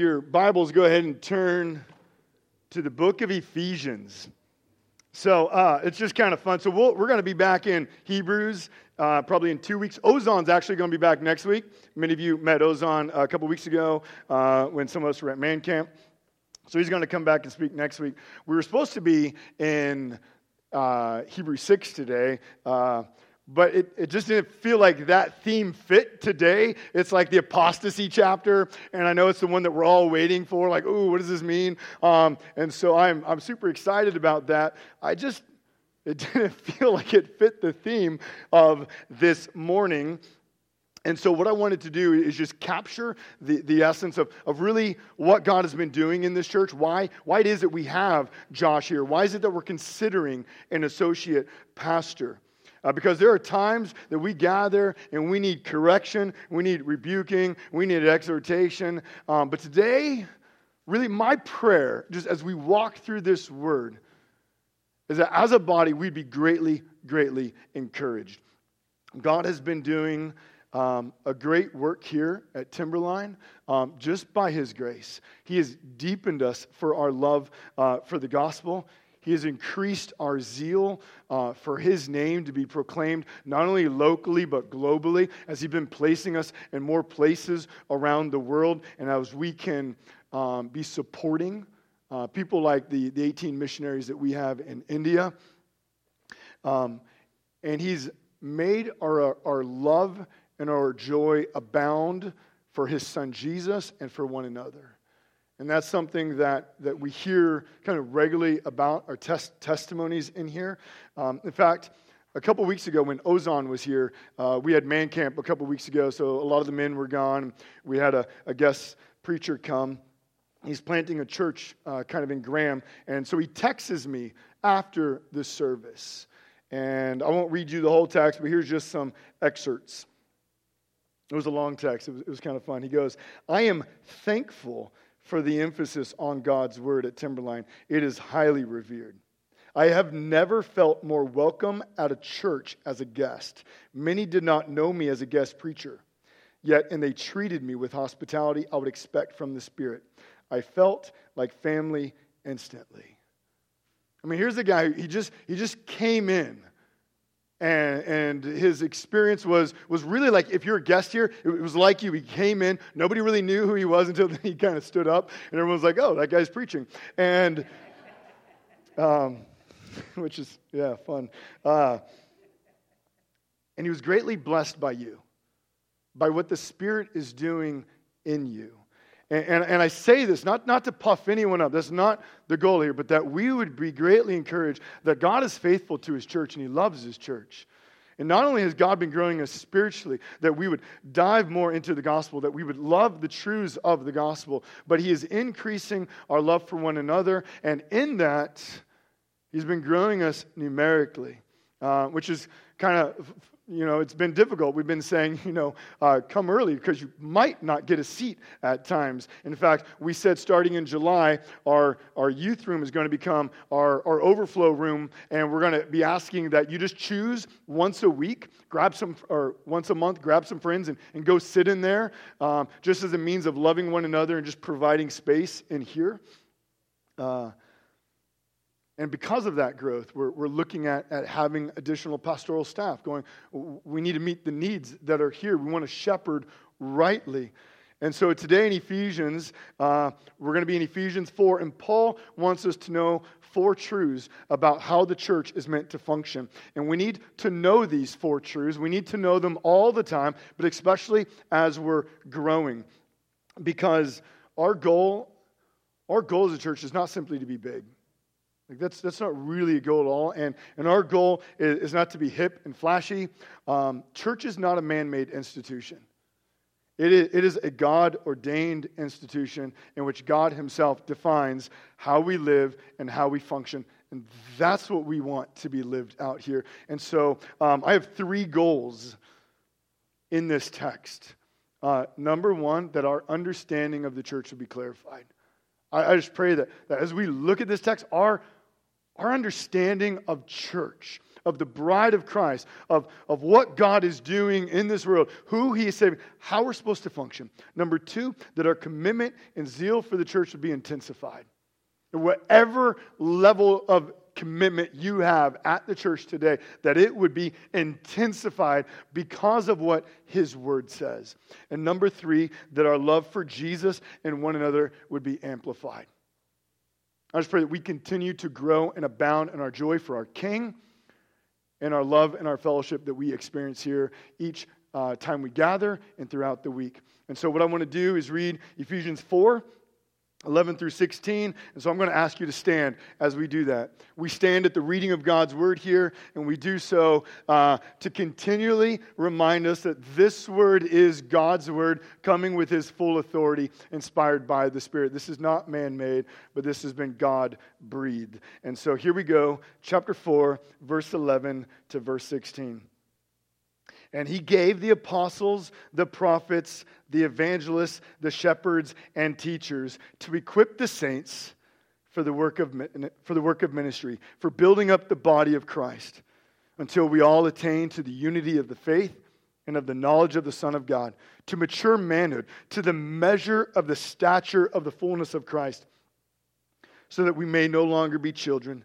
Your Bibles, go ahead and turn to the book of Ephesians. So uh, it's just kind of fun. So we we are going to be back in Hebrews uh, probably in two weeks. Ozon's actually going to be back next week. Many of you met Ozon a couple weeks ago uh, when some of us were at Man Camp. So he's going to come back and speak next week. We were supposed to be in uh, Hebrews 6 today. But it, it just didn't feel like that theme fit today. It's like the apostasy chapter, and I know it's the one that we're all waiting for. Like, ooh, what does this mean? Um, and so I'm, I'm super excited about that. I just, it didn't feel like it fit the theme of this morning. And so, what I wanted to do is just capture the, the essence of, of really what God has been doing in this church. Why, why it is that we have Josh here. Why is it that we're considering an associate pastor? Uh, because there are times that we gather and we need correction, we need rebuking, we need exhortation. Um, but today, really, my prayer, just as we walk through this word, is that as a body, we'd be greatly, greatly encouraged. God has been doing um, a great work here at Timberline um, just by His grace. He has deepened us for our love uh, for the gospel. He has increased our zeal uh, for His name to be proclaimed not only locally but globally, as He's been placing us in more places around the world, and as we can um, be supporting uh, people like the, the 18 missionaries that we have in India. Um, and He's made our, our love and our joy abound for His Son Jesus and for one another. And that's something that, that we hear kind of regularly about our test, testimonies in here. Um, in fact, a couple weeks ago when Ozon was here, uh, we had man camp a couple weeks ago, so a lot of the men were gone. We had a, a guest preacher come. He's planting a church uh, kind of in Graham. And so he texts me after the service. And I won't read you the whole text, but here's just some excerpts. It was a long text, it was, it was kind of fun. He goes, I am thankful for the emphasis on God's word at Timberline. It is highly revered. I have never felt more welcome at a church as a guest. Many did not know me as a guest preacher, yet, and they treated me with hospitality I would expect from the Spirit. I felt like family instantly. I mean, here's a guy, he just, he just came in and, and his experience was, was really like if you're a guest here, it was like you. He came in, nobody really knew who he was until he kind of stood up, and everyone was like, oh, that guy's preaching. And, um, which is, yeah, fun. Uh, and he was greatly blessed by you, by what the Spirit is doing in you. And, and, and, I say this not, not to puff anyone up, that's not the goal here, but that we would be greatly encouraged that God is faithful to his church and he loves his church. And not only has God been growing us spiritually, that we would dive more into the gospel, that we would love the truths of the gospel, but he is increasing our love for one another. And in that, he's been growing us numerically, uh, which is kind of you know, it's been difficult. We've been saying, you know, uh, come early because you might not get a seat at times. In fact, we said starting in July, our, our youth room is going to become our, our overflow room, and we're going to be asking that you just choose once a week, grab some, or once a month, grab some friends and, and go sit in there, um, just as a means of loving one another and just providing space in here. Uh, and because of that growth, we're, we're looking at, at having additional pastoral staff going, we need to meet the needs that are here. We want to shepherd rightly. And so today in Ephesians, uh, we're going to be in Ephesians 4, and Paul wants us to know four truths about how the church is meant to function. And we need to know these four truths. We need to know them all the time, but especially as we're growing. Because our goal, our goal as a church is not simply to be big. Like that's, that's not really a goal at all. And, and our goal is, is not to be hip and flashy. Um, church is not a man made institution, it is, it is a God ordained institution in which God Himself defines how we live and how we function. And that's what we want to be lived out here. And so um, I have three goals in this text. Uh, number one, that our understanding of the church will be clarified. I, I just pray that, that as we look at this text, our our understanding of church, of the bride of Christ, of, of what God is doing in this world, who He is saving, how we're supposed to function. Number two, that our commitment and zeal for the church would be intensified. Whatever level of commitment you have at the church today, that it would be intensified because of what His Word says. And number three, that our love for Jesus and one another would be amplified. I just pray that we continue to grow and abound in our joy for our King and our love and our fellowship that we experience here each uh, time we gather and throughout the week. And so, what I want to do is read Ephesians 4 11 through 16. And so I'm going to ask you to stand as we do that. We stand at the reading of God's word here, and we do so uh, to continually remind us that this word is God's word coming with his full authority, inspired by the Spirit. This is not man made, but this has been God breathed. And so here we go, chapter 4, verse 11 to verse 16. And he gave the apostles, the prophets, the evangelists, the shepherds, and teachers to equip the saints for the work of, for the work of ministry, for building up the body of Christ, until we all attain to the unity of the faith and of the knowledge of the Son of God, to mature manhood, to the measure of the stature of the fullness of Christ so that we may no longer be children,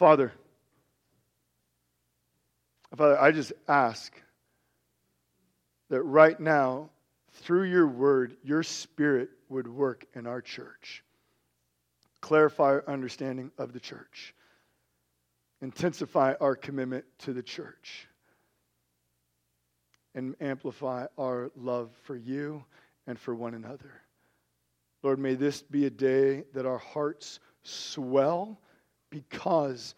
Father, Father, I just ask that right now, through your word, your spirit would work in our church. Clarify our understanding of the church. Intensify our commitment to the church. And amplify our love for you and for one another. Lord, may this be a day that our hearts swell because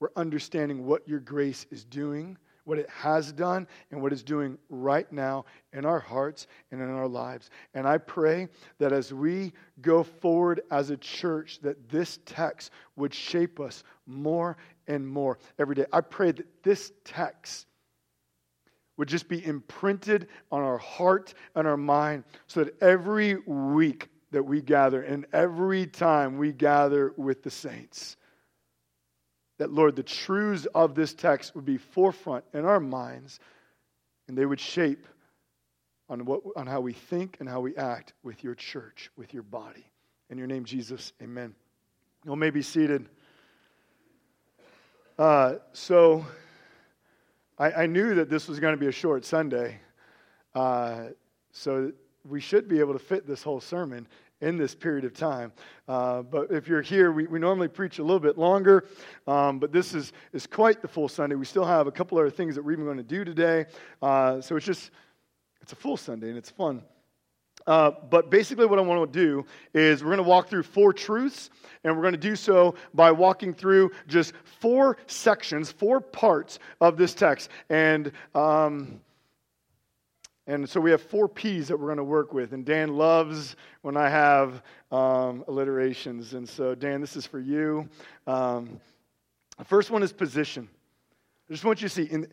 we're understanding what your grace is doing, what it has done, and what it's doing right now in our hearts and in our lives. And I pray that as we go forward as a church, that this text would shape us more and more every day. I pray that this text would just be imprinted on our heart and our mind so that every week that we gather and every time we gather with the saints. That, Lord, the truths of this text would be forefront in our minds and they would shape on, what, on how we think and how we act with your church, with your body. In your name, Jesus, amen. You may be seated. Uh, so, I, I, knew that this was going to be a short Sunday. Uh, so, we should be able to fit this whole sermon in this period of time. Uh, but if you're here, we, we normally preach a little bit longer, um, but this is, is quite the full Sunday. We still have a couple other things that we're even going to do today. Uh, so it's just, it's a full Sunday and it's fun. Uh, but basically, what I want to do is we're going to walk through four truths, and we're going to do so by walking through just four sections, four parts of this text. And um, and so we have four P's that we're going to work with. And Dan loves when I have um, alliterations. And so, Dan, this is for you. Um, the first one is position. I just want you to see in,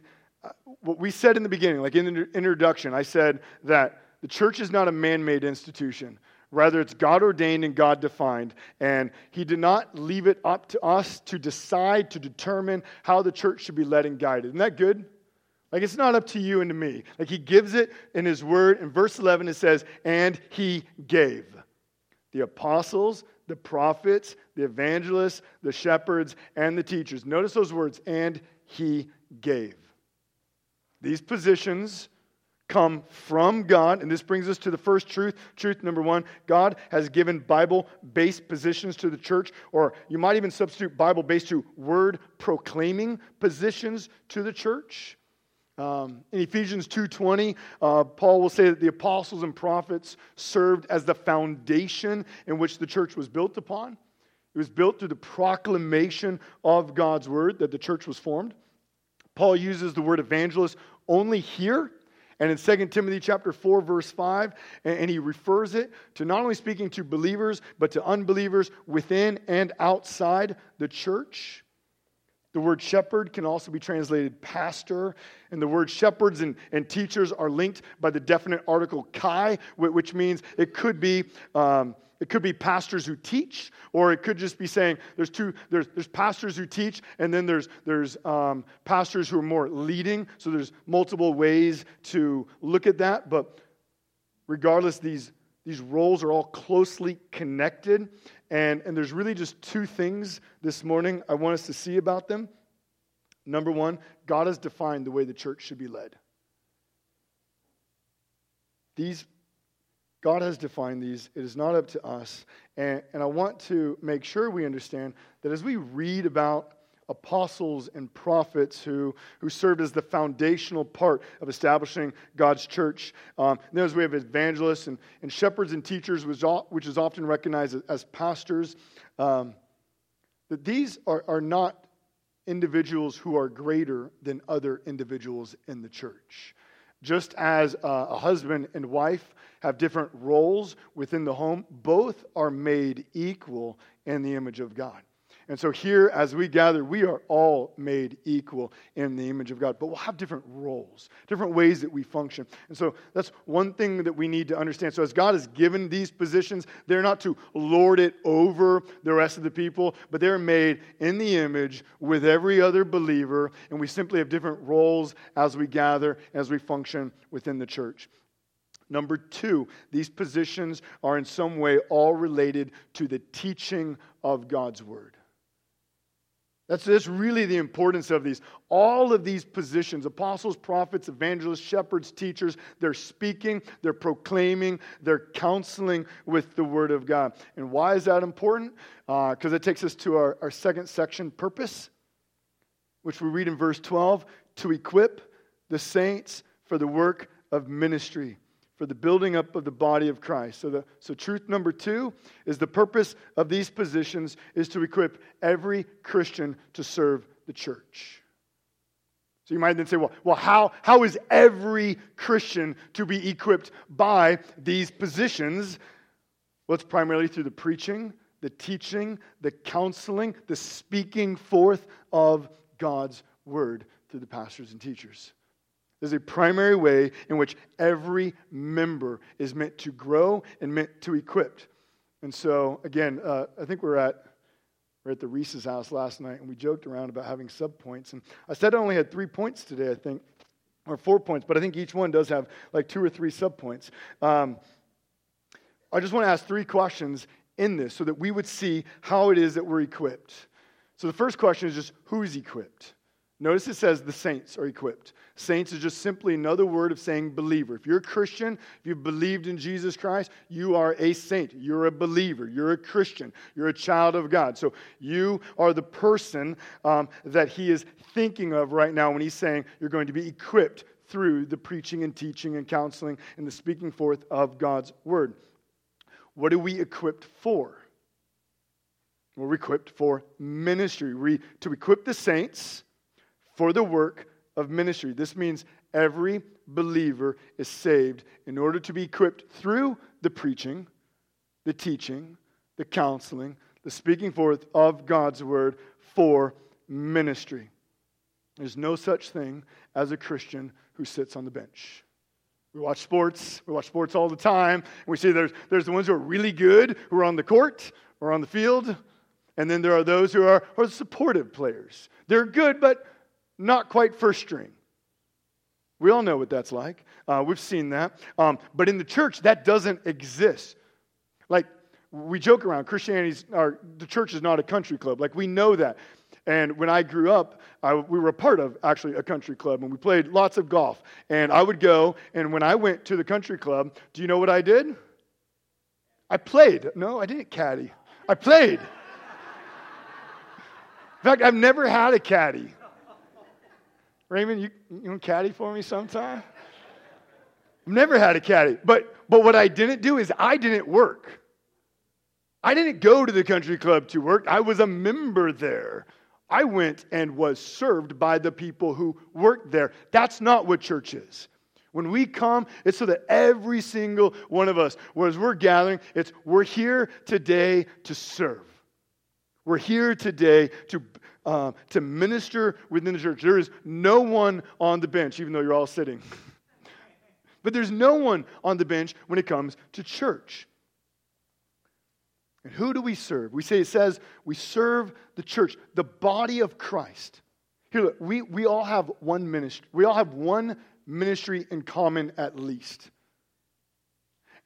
uh, what we said in the beginning, like in the introduction, I said that the church is not a man made institution. Rather, it's God ordained and God defined. And He did not leave it up to us to decide, to determine how the church should be led and guided. Isn't that good? Like it's not up to you and to me. Like he gives it in his word. In verse 11, it says, and he gave the apostles, the prophets, the evangelists, the shepherds, and the teachers. Notice those words, and he gave. These positions come from God, and this brings us to the first truth. Truth number one God has given Bible based positions to the church, or you might even substitute Bible based to word proclaiming positions to the church. Um, in Ephesians 2:20, uh, Paul will say that the apostles and prophets served as the foundation in which the church was built upon. It was built through the proclamation of God's word that the church was formed. Paul uses the word evangelist only here and in 2 Timothy chapter 4, verse 5, and, he refers it to not only speaking to believers, but to unbelievers within and outside the church. The word shepherd can also be translated pastor, and the word shepherds and, and teachers are linked by the definite article kai, which means it could be. Um, it could be pastors who teach, or it could just be saying there's two, there's, there's pastors who teach, and then there's, there's um, pastors who are more leading. So there's multiple ways to look at that. But regardless, these, these roles are all closely connected. And, and there's really just two things this morning I want us to see about them. Number one, God has defined the way the church should be led. These God has defined these. It is not up to us. And, and I want to make sure we understand that as we read about apostles and prophets who, who served as the foundational part of establishing God's church. Um, as we have evangelists and, and shepherds and teachers, which, which is often recognized as, as pastors, um, that these are, are not individuals who are greater than other individuals in the church. Just as a, a husband and wife have different roles within the home, both are made equal in the image of God. And so, here, as we gather, we are all made equal in the image of God, but we'll have different roles, different ways that we function. And so, that's one thing that we need to understand. So, as God has given these positions, they're not to lord it over the rest of the people, but they're made in the image with every other believer, and we simply have different roles as we gather, as we function within the church. Number two, these positions are in some way all related to the teaching of God's word. That's, that's really the importance of these. All of these positions apostles, prophets, evangelists, shepherds, teachers they're speaking, they're proclaiming, they're counseling with the Word of God. And why is that important? Because uh, it takes us to our, our second section purpose, which we read in verse 12 to equip the saints for the work of ministry for the building up of the body of Christ. So, the, so truth number two is the purpose of these positions is to equip every Christian to serve the church. So you might then say, well, well how, how is every Christian to be equipped by these positions? Well, it's primarily through the preaching, the teaching, the counseling, the speaking forth of God's word through the pastors and teachers. There's a primary way in which every member is meant to grow and meant to equip. And so, again, uh, I think we're at we're at the Reese's house last night, and we joked around about having sub points. And I said I only had three points today, I think, or four points, but I think each one does have like two or three sub points. Um, I just want to ask three questions in this so that we would see how it is that we're equipped. So the first question is just who's equipped? Notice it says the saints are equipped. Saints is just simply another word of saying believer. If you're a Christian, if you've believed in Jesus Christ, you are a saint. You're a believer. You're a Christian. You're a child of God. So you are the person um, that he is thinking of right now when he's saying you're going to be equipped through the preaching and teaching and counseling and the speaking forth of God's word. What are we equipped for? We're equipped for ministry. We, to equip the saints for the work of ministry. This means every believer is saved in order to be equipped through the preaching, the teaching, the counseling, the speaking forth of God's word for ministry. There's no such thing as a Christian who sits on the bench. We watch sports, we watch sports all the time, and we see there's, there's the ones who are really good, who are on the court or on the field, and then there are those who are, are supportive players. They're good, but not quite first string. We all know what that's like. Uh, we've seen that. Um, but in the church, that doesn't exist. Like, we joke around, Christianity's, or the church is not a country club. Like, we know that. And when I grew up, I, we were a part of actually a country club, and we played lots of golf. And I would go, and when I went to the country club, do you know what I did? I played. No, I didn't caddy. I played. In fact, I've never had a caddy. Raymond, you, you want caddy for me sometime? I've never had a caddy. But, but what I didn't do is I didn't work. I didn't go to the country club to work. I was a member there. I went and was served by the people who worked there. That's not what church is. When we come, it's so that every single one of us, whereas we're gathering, it's we're here today to serve. We're here today to, uh, to minister within the church. There is no one on the bench, even though you're all sitting. but there's no one on the bench when it comes to church. And who do we serve? We say it says we serve the church, the body of Christ. Here, look, we, we all have one ministry. We all have one ministry in common at least.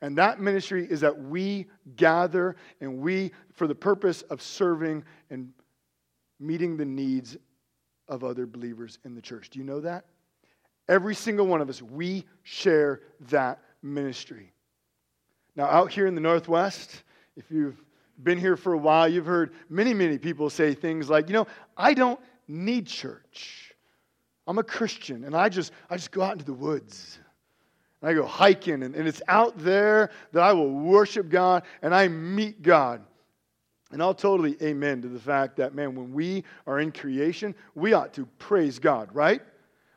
And that ministry is that we gather and we, for the purpose of serving and meeting the needs of other believers in the church. Do you know that? Every single one of us, we share that ministry. Now, out here in the Northwest, if you've been here for a while, you've heard many, many people say things like, you know, I don't need church. I'm a Christian and I just, I just go out into the woods. And I go hiking and, and it's out there that I will worship God and I meet God. And I'll totally amen to the fact that, man, when we are in creation, we ought to praise God, right?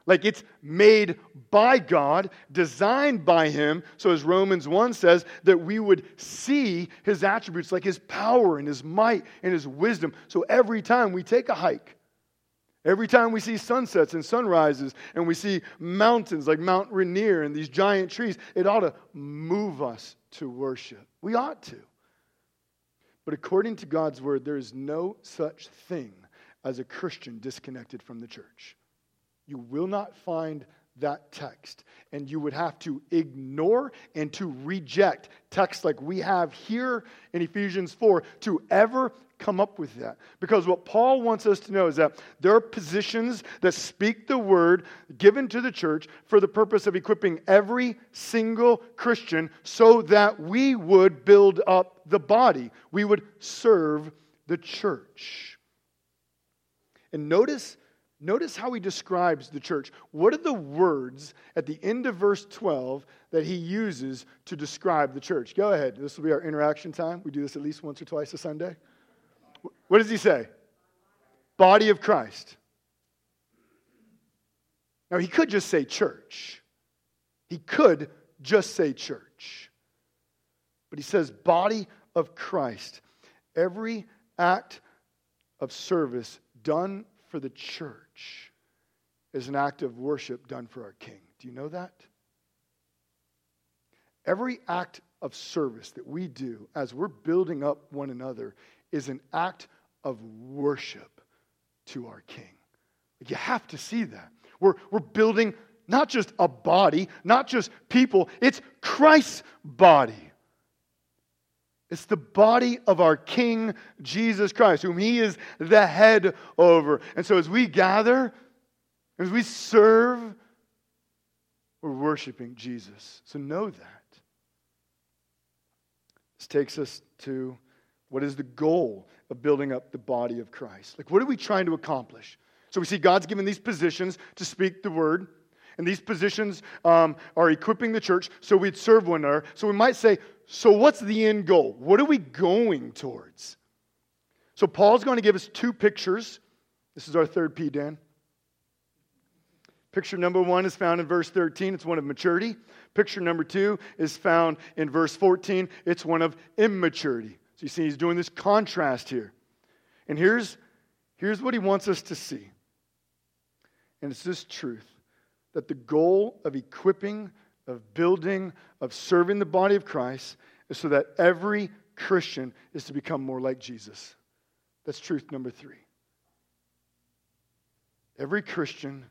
Like it's made by God, designed by Him. So, as Romans 1 says, that we would see His attributes like His power and His might and His wisdom. So, every time we take a hike, every time we see sunsets and sunrises, and we see mountains like Mount Rainier and these giant trees, it ought to move us to worship. We ought to. But according to God's word, there is no such thing as a Christian disconnected from the church. You will not find that text. And you would have to ignore and to reject texts like we have here in Ephesians 4 to ever come up with that. Because what Paul wants us to know is that there are positions that speak the word given to the church for the purpose of equipping every single Christian so that we would build up the body, we would serve the church. And notice Notice how he describes the church. What are the words at the end of verse 12 that he uses to describe the church? Go ahead. This will be our interaction time. We do this at least once or twice a Sunday. What does he say? Body of Christ. Now, he could just say church. He could just say church. But he says body of Christ. Every act of service done for the church is an act of worship done for our King. Do you know that? Every act of service that we do as we're building up one another is an act of worship to our King. You have to see that. We're, we're building not just a body, not just people, it's Christ's body. It's the body of our King Jesus Christ, whom He is the head over. And so as we gather, as we serve, we're worshiping Jesus. So know that. This takes us to what is the goal of building up the body of Christ? Like, what are we trying to accomplish? So we see God's given these positions to speak the word. And these positions um, are equipping the church so we'd serve one another. So we might say, so what's the end goal? What are we going towards? So Paul's going to give us two pictures. This is our third P, Dan. Picture number one is found in verse 13. It's one of maturity. Picture number two is found in verse 14. It's one of immaturity. So you see, he's doing this contrast here. And here's, here's what he wants us to see. And it's this truth that the goal of equipping, of building, of serving the body of Christ is so that every Christian is to become more like Jesus. That's truth number three. Every Christian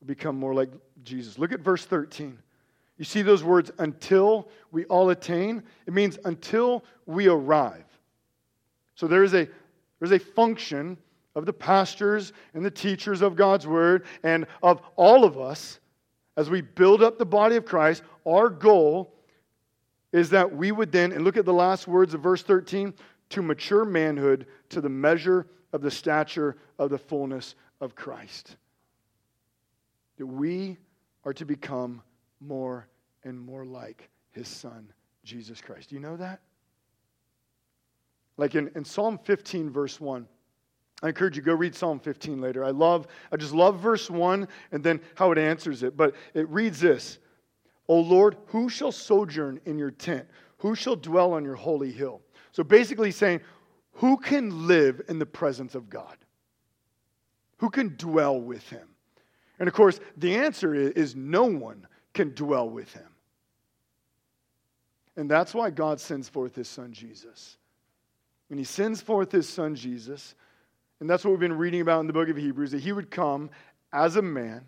will become more like Jesus. Look at verse 13. You see those words, until we all attain? It means until we arrive. So there is a, there's a function of the pastors and the teachers of God's word and of all of us as we build up the body of Christ, our goal is that we would then, and look at the last words of verse 13, to mature manhood to the measure of the stature of the fullness of Christ. That we are to become more and more like his son, Jesus Christ. Do you know that? Like in, in Psalm 15, verse 1, I encourage you go read Psalm 15 later. I love, I just love verse 1 and then how it answers it. But it reads this O Lord, who shall sojourn in your tent? Who shall dwell on your holy hill? So basically saying, who can live in the presence of God? Who can dwell with him? And of course, the answer is, is no one can dwell with him. And that's why God sends forth his son Jesus. And he sends forth his son Jesus and that's what we've been reading about in the book of Hebrews that he would come as a man,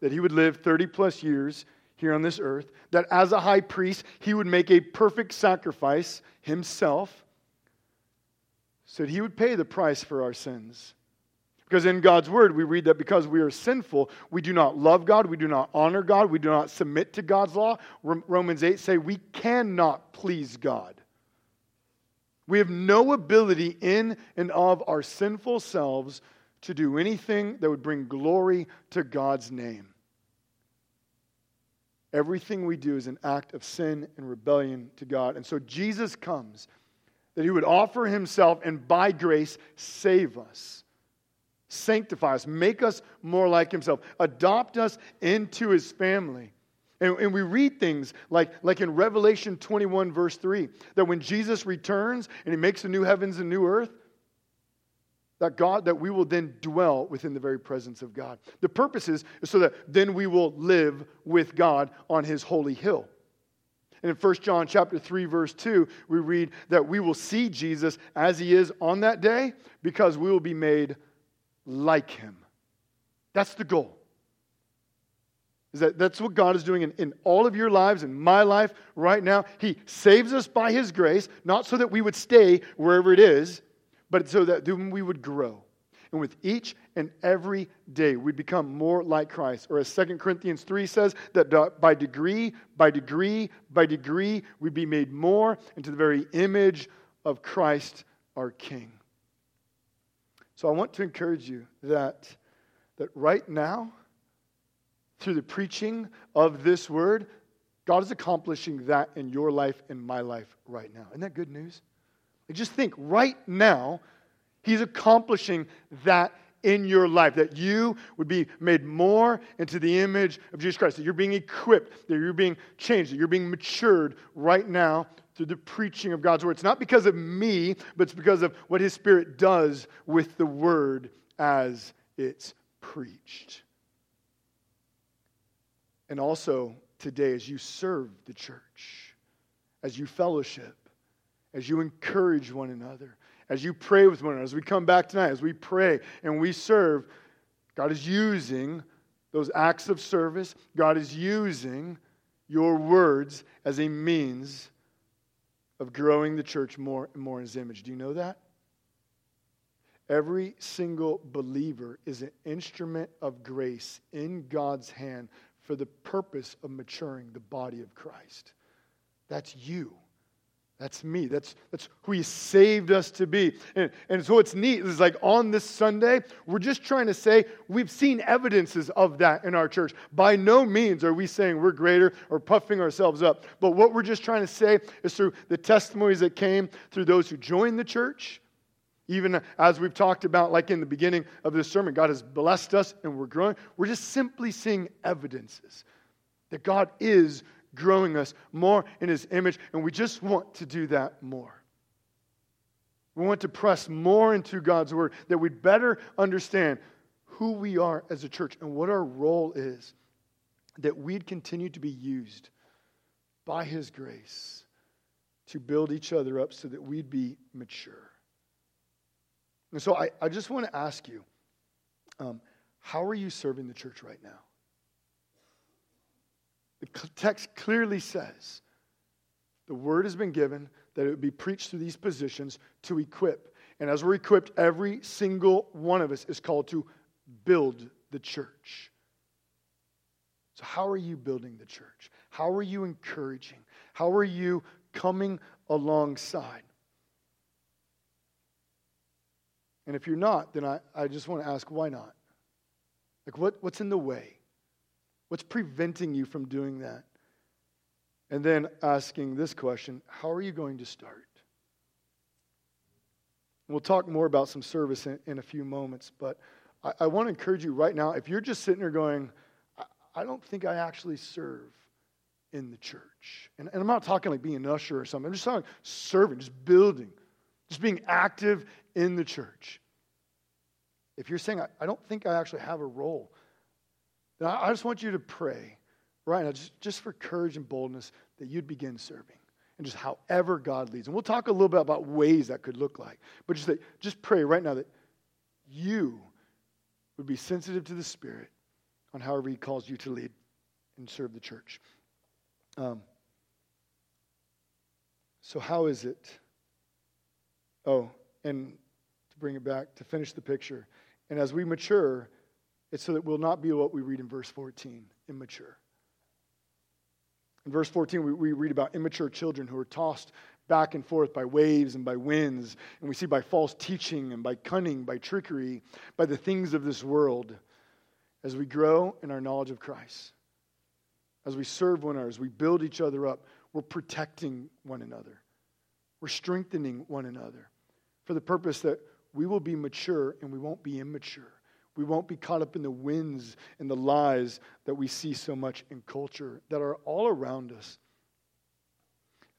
that he would live 30 plus years here on this earth, that as a high priest, he would make a perfect sacrifice himself, so that he would pay the price for our sins. Because in God's word, we read that because we are sinful, we do not love God, we do not honor God, we do not submit to God's law. Romans 8 say we cannot please God. We have no ability in and of our sinful selves to do anything that would bring glory to God's name. Everything we do is an act of sin and rebellion to God. And so Jesus comes that he would offer himself and by grace save us, sanctify us, make us more like himself, adopt us into his family. And, and, we read things like, like in Revelation 21, verse 3, that when Jesus returns and he makes a new heavens and new earth, that God, that we will then dwell within the very presence of God. The purpose is so that then we will live with God on his holy hill. And in 1 John chapter 3, verse 2, we read that we will see Jesus as he is on that day because we will be made like him. That's the goal. Is that that's what God is doing in, in all of your lives, in my life right now. He saves us by His grace, not so that we would stay wherever it is, but so that we would grow. And with each and every day, we become more like Christ. Or as 2 Corinthians 3 says, that by degree, by degree, by degree, we be made more into the very image of Christ our King. So I want to encourage you that, that right now, through the preaching of this word, God is accomplishing that in your life and my life right now. Isn't that good news? Like just think, right now, He's accomplishing that in your life, that you would be made more into the image of Jesus Christ, that you're being equipped, that you're being changed, that you're being matured right now through the preaching of God's word. It's not because of me, but it's because of what His Spirit does with the word as it's preached. And also today, as you serve the church, as you fellowship, as you encourage one another, as you pray with one another, as we come back tonight, as we pray and we serve, God is using those acts of service. God is using your words as a means of growing the church more and more in His image. Do you know that? Every single believer is an instrument of grace in God's hand for the purpose of maturing the body of Christ. That's you. That's me. That's, that's who He saved us to be. And, and so it's neat. It's like on this Sunday, we're just trying to say we've seen evidences of that in our church. By no means are we saying we're greater or puffing ourselves up. But what we're just trying to say is through the testimonies that came through those who joined the church, even as we've talked about, like in the beginning of this sermon, God has blessed us and we're growing. We're just simply seeing evidences that God is growing us more in His image, and we just want to do that more. We want to press more into God's Word, that we'd better understand who we are as a church and what our role is, that we'd continue to be used by His grace to build each other up so that we'd be mature. And so I, I just want to ask you um, how are you serving the church right now? The text clearly says the word has been given that it would be preached through these positions to equip. And as we're equipped, every single one of us is called to build the church. So, how are you building the church? How are you encouraging? How are you coming alongside? And if you're not, then I, I just want to ask why not? Like, what, what's in the way? What's preventing you from doing that? And then asking this question how are you going to start? We'll talk more about some service in, in a few moments, but I, I want to encourage you right now if you're just sitting there going, I, I don't think I actually serve in the church. And, and, I'm not talking like being an usher or something, I'm just talking serving, just building, just being active in the church. If you're saying, I, don't think I actually have a role, then I, I just want you to pray right now, just, just for courage and boldness, that you'd begin serving and just however God leads. And we'll talk a little bit about ways that could look like. But just, that, just pray right now that you would be sensitive to the Spirit on however He calls you to lead and serve the church. Um, so, how is it? Oh, and to bring it back, to finish the picture. And as we mature, it's so that we'll not be what we read in verse 14 immature. In verse 14, we, we read about immature children who are tossed back and forth by waves and by winds. And we see by false teaching and by cunning, by trickery, by the things of this world. As we grow in our knowledge of Christ, as we serve one another, as we build each other up, we're protecting one another. We're strengthening one another for the purpose that we will be mature and we won't be immature. We won't be caught up in the winds and the lies that we see so much in culture that are all around us.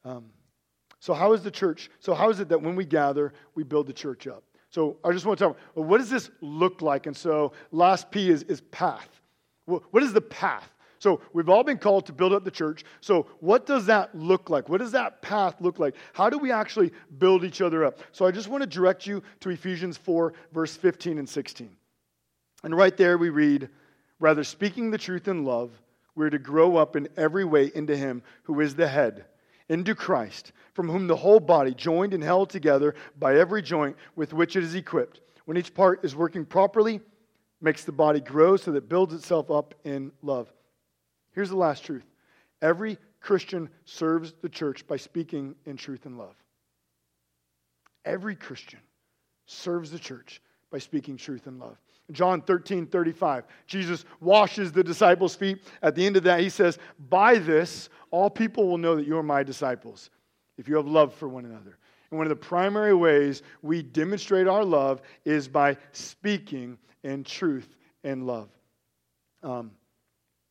Um, so, how is the church? So, how is it that when we gather, we build the church up? So, I just want to talk well, what does this look like? And so, last P is, is path. What is the path? So, we've all been called to build up the church. So, what does that look like? What does that path look like? How do we actually build each other up? So, I just want to direct you to Ephesians 4, verse 15 and 16. And right there we read, rather speaking the truth in love, we're to grow up in every way into Him who is the head, into Christ, from whom the whole body, joined and held together by every joint with which it is equipped, when each part is working properly, makes the body grow so that it builds itself up in love. Here's the last truth every Christian serves the church by speaking in truth and love. Every Christian serves the church by speaking truth and love. John 13, 35. Jesus washes the disciples' feet. At the end of that, he says, By this, all people will know that you are my disciples, if you have love for one another. And one of the primary ways we demonstrate our love is by speaking in truth and love. Um,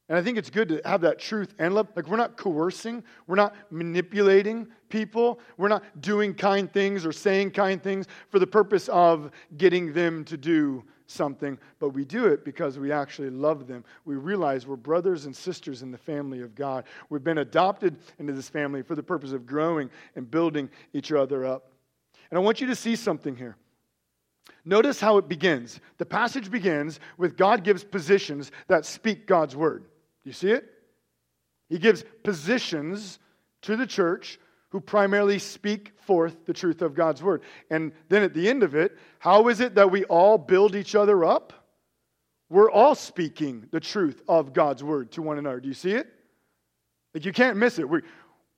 and I think it's good to have that truth and love. Like, we're not coercing, we're not manipulating people, we're not doing kind things or saying kind things for the purpose of getting them to do something, but we do it because we actually love them. We realize we're brothers and sisters in the family of God. We've been adopted into this family for the purpose of growing and building each other up. And I want you to see something here. Notice how it begins. The passage begins with God gives positions that speak God's word. Do you see it? He gives positions to the church who primarily speak forth the truth of God's word. And then at the end of it, how is it that we all build each other up? We're all speaking the truth of God's word to one another. Do you see it? Like you can't miss it. We're,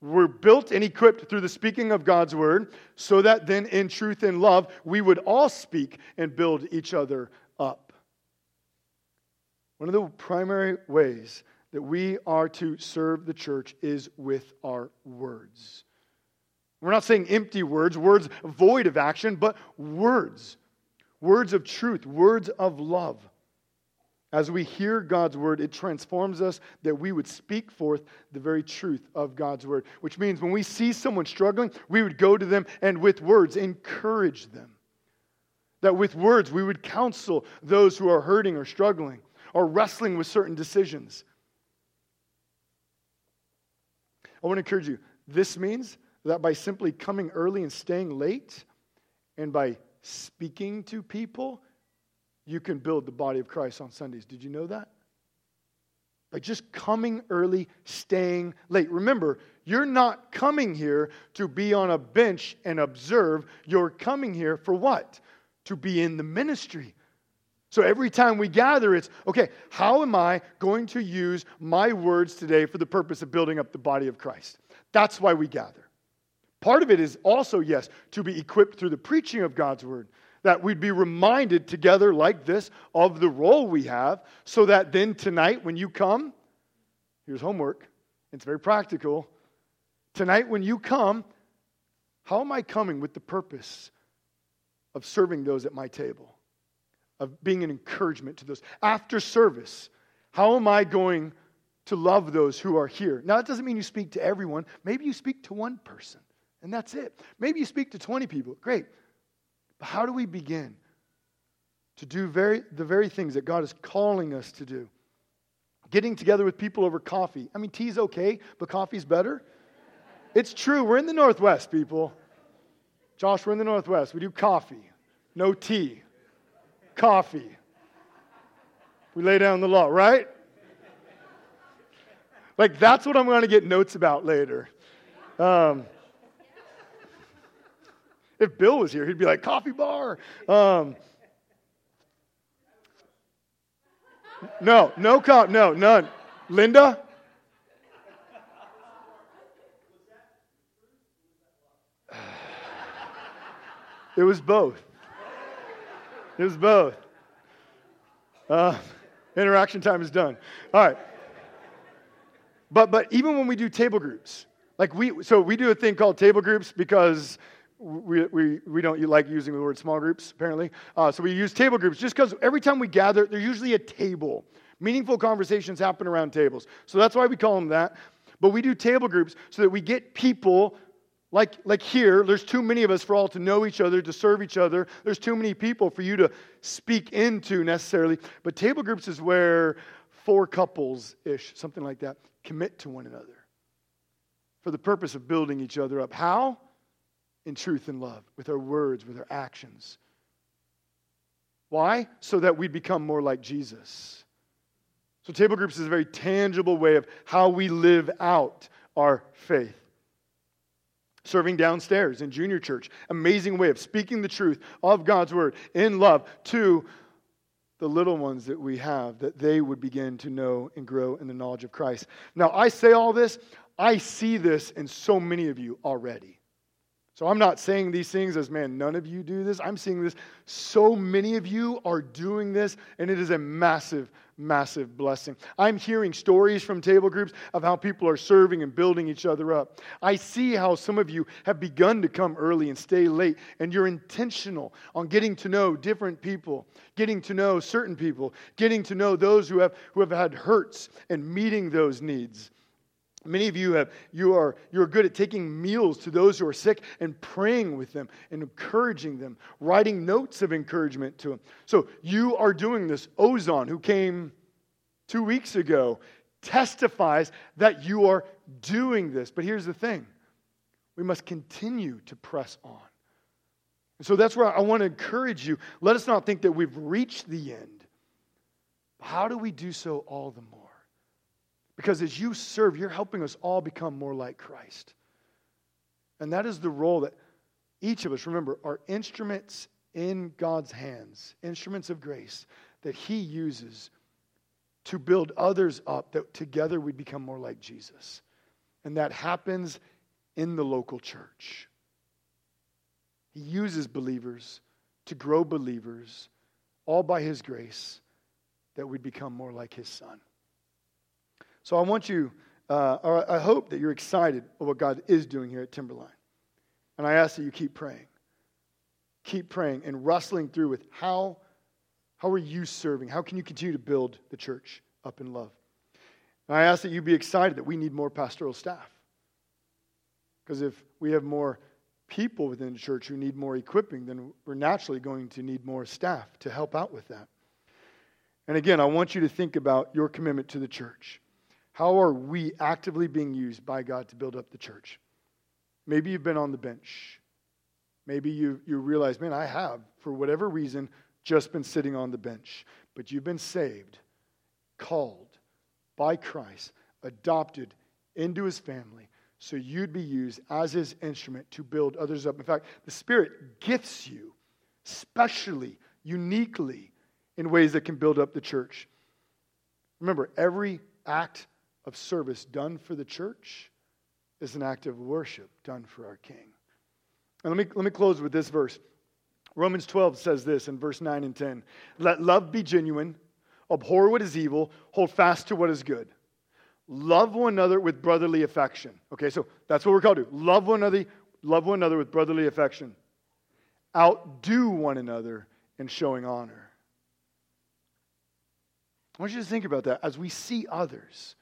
we're built and equipped through the speaking of God's word so that then in truth and love we would all speak and build each other up. One of the primary ways that we are to serve the church is with our words. We're not saying empty words, words void of action, but words. Words of truth, words of love. As we hear God's word, it transforms us that we would speak forth the very truth of God's word, which means when we see someone struggling, we would go to them and with words encourage them. That with words, we would counsel those who are hurting or struggling or wrestling with certain decisions. I want to encourage you. This means that by simply coming early and staying late, and by speaking to people, you can build the body of Christ on Sundays. Did you know that? By just coming early, staying late. Remember, you're not coming here to be on a bench and observe. You're coming here for what? To be in the ministry. So every time we gather, it's okay, how am I going to use my words today for the purpose of building up the body of Christ? That's why we gather. Part of it is also, yes, to be equipped through the preaching of God's word, that we'd be reminded together like this of the role we have, so that then tonight when you come, here's homework, it's very practical. Tonight when you come, how am I coming with the purpose of serving those at my table, of being an encouragement to those. After service, how am I going to love those who are here? Now, that doesn't mean you speak to everyone. Maybe you speak to one person, and that's it. Maybe you speak to 20 people. Great. But how do we begin to do very, the very things that God is calling us to do? Getting together with people over coffee. I mean, tea's okay, but coffee's better. It's true. We're in the Northwest, people. Josh, we're in the Northwest. We do coffee, no tea. Coffee. We lay down the law, right? Like, that's what I'm going to get notes about later. Um, if Bill was here, he'd be like, coffee bar. Um, no, no, co- no, none. Linda? It was both. It was both. Uh, interaction time is done. All right. But, but even when we do table groups, like we, so we do a thing called table groups because we, we, we don't like using the word small groups, apparently. Uh, so we use table groups just because every time we gather, there's usually a table. Meaningful conversations happen around tables. So that's why we call them that. But we do table groups so that we get people like, like here, there's too many of us for all to know each other, to serve each other. There's too many people for you to speak into necessarily. But table groups is where four couples ish, something like that, commit to one another for the purpose of building each other up. How? In truth and love, with our words, with our actions. Why? So that we become more like Jesus. So, table groups is a very tangible way of how we live out our faith serving downstairs in junior church. Amazing way of speaking the truth of God's word in love to the little ones that we have, that they would begin to know and grow in the knowledge of Christ. Now, I say all this, I see this in so many of you already. So I'm not saying these things as, man, none of you do this. I'm seeing this. So many of you are doing this, and it is a massive, massive blessing. I'm hearing stories from table groups of how people are serving and building each other up. I see how some of you have begun to come early and stay late, and you're intentional on getting to know different people, getting to know certain people, getting to know those who have, who have had hurts and meeting those needs. Many of you have you are you're good at taking meals to those who are sick and praying with them and encouraging them, writing notes of encouragement to them. So you are doing this. Ozon, who came two weeks ago, testifies that you are doing this. But here's the thing: we must continue to press on. And so that's where I want to encourage you. Let us not think that we've reached the end. How do we do so all the more? Because as you serve, you're helping us all become more like Christ. And that is the role that each of us, remember, are instruments in God's hands, instruments of grace that He uses to build others up, that together we become more like Jesus. And that happens in the local church. He uses believers to grow believers, all by His grace, that we become more like His Son. So I want you, uh, or I hope that you're excited of what God is doing here at Timberline. And I ask that you keep praying. Keep praying and wrestling through with how, how are you serving? How can you continue to build the church up in love? And I ask that you be excited that we need more pastoral staff. Because if we have more people within the church who need more equipping, then we're naturally going to need more staff to help out with that. And again, I want you to think about your commitment to the church. How are we actively being used by God to build up the church? Maybe you've been on the bench. Maybe you, you realize, man, I have, for whatever reason, just been sitting on the bench. But you've been saved, called by Christ, adopted into his family, so you'd be used as his instrument to build others up. In fact, the Spirit gifts you specially, uniquely, in ways that can build up the church. Remember, every act of service done for the church is an act of worship done for our King. And let me, let me close with this verse. Romans 12 says this in verse 9 and 10 Let love be genuine, abhor what is evil, hold fast to what is good. Love one another with brotherly affection. Okay, so that's what we're called to. Love one another, love one another with brotherly affection. outdo one another in showing honor. I want you to think about that as we see others.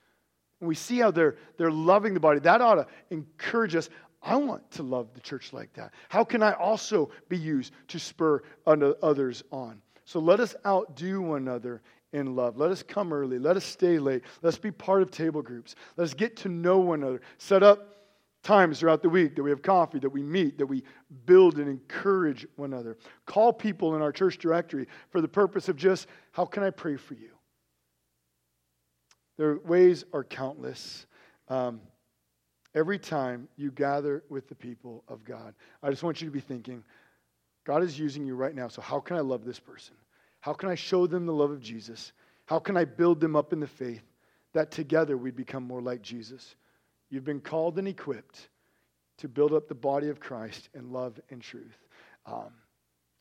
When we see how they're, they're loving the body, that ought to encourage us. I want to love the church like that. How can I also be used to spur others on? So let us outdo one another in love. Let us come early. Let us stay late. Let's be part of table groups. Let's get to know one another. Set up times throughout the week that we have coffee, that we meet, that we build and encourage one another. Call people in our church directory for the purpose of just, how can I pray for you? Their ways are countless. Um, every time you gather with the people of God, I just want you to be thinking, God is using you right now, so how can I love this person? How can I show them the love of Jesus? How can I build them up in the faith that together we'd become more like Jesus? You've been called and equipped to build up the body of Christ in love and truth. Um,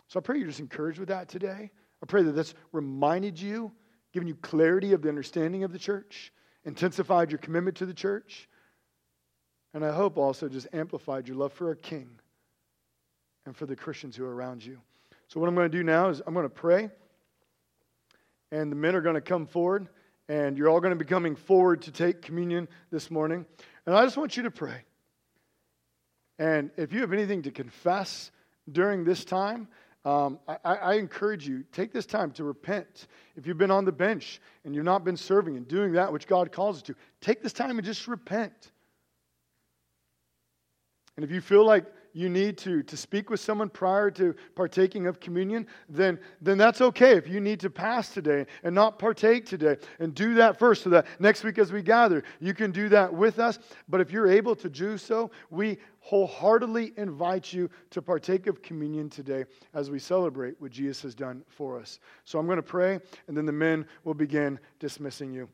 so I pray you're just encouraged with that today. I pray that that's reminded you, given you clarity of the understanding of the church, intensified your commitment to the church, and I hope also just amplified your love for our King and for the Christians who are around you. So, what I'm going to do now is I'm going to pray and the men are going to come forward, and you're all going to be coming forward to take communion this morning. And I just want you to pray. And if you have anything to confess during this time, um, I, I, encourage you, take this time to repent. If you've been on the bench and you've not been serving and doing that which God calls you to, take this time and just repent. And if you feel like you need to, to speak with someone prior to partaking of communion, then, then that's okay. If you need to pass today and not partake today, and do that first so that next week as we gather, you can do that with us. But if you're able to do so, we wholeheartedly invite you to partake of communion today as we celebrate what Jesus has done for us. So I'm going to pray, and then the men will begin dismissing you.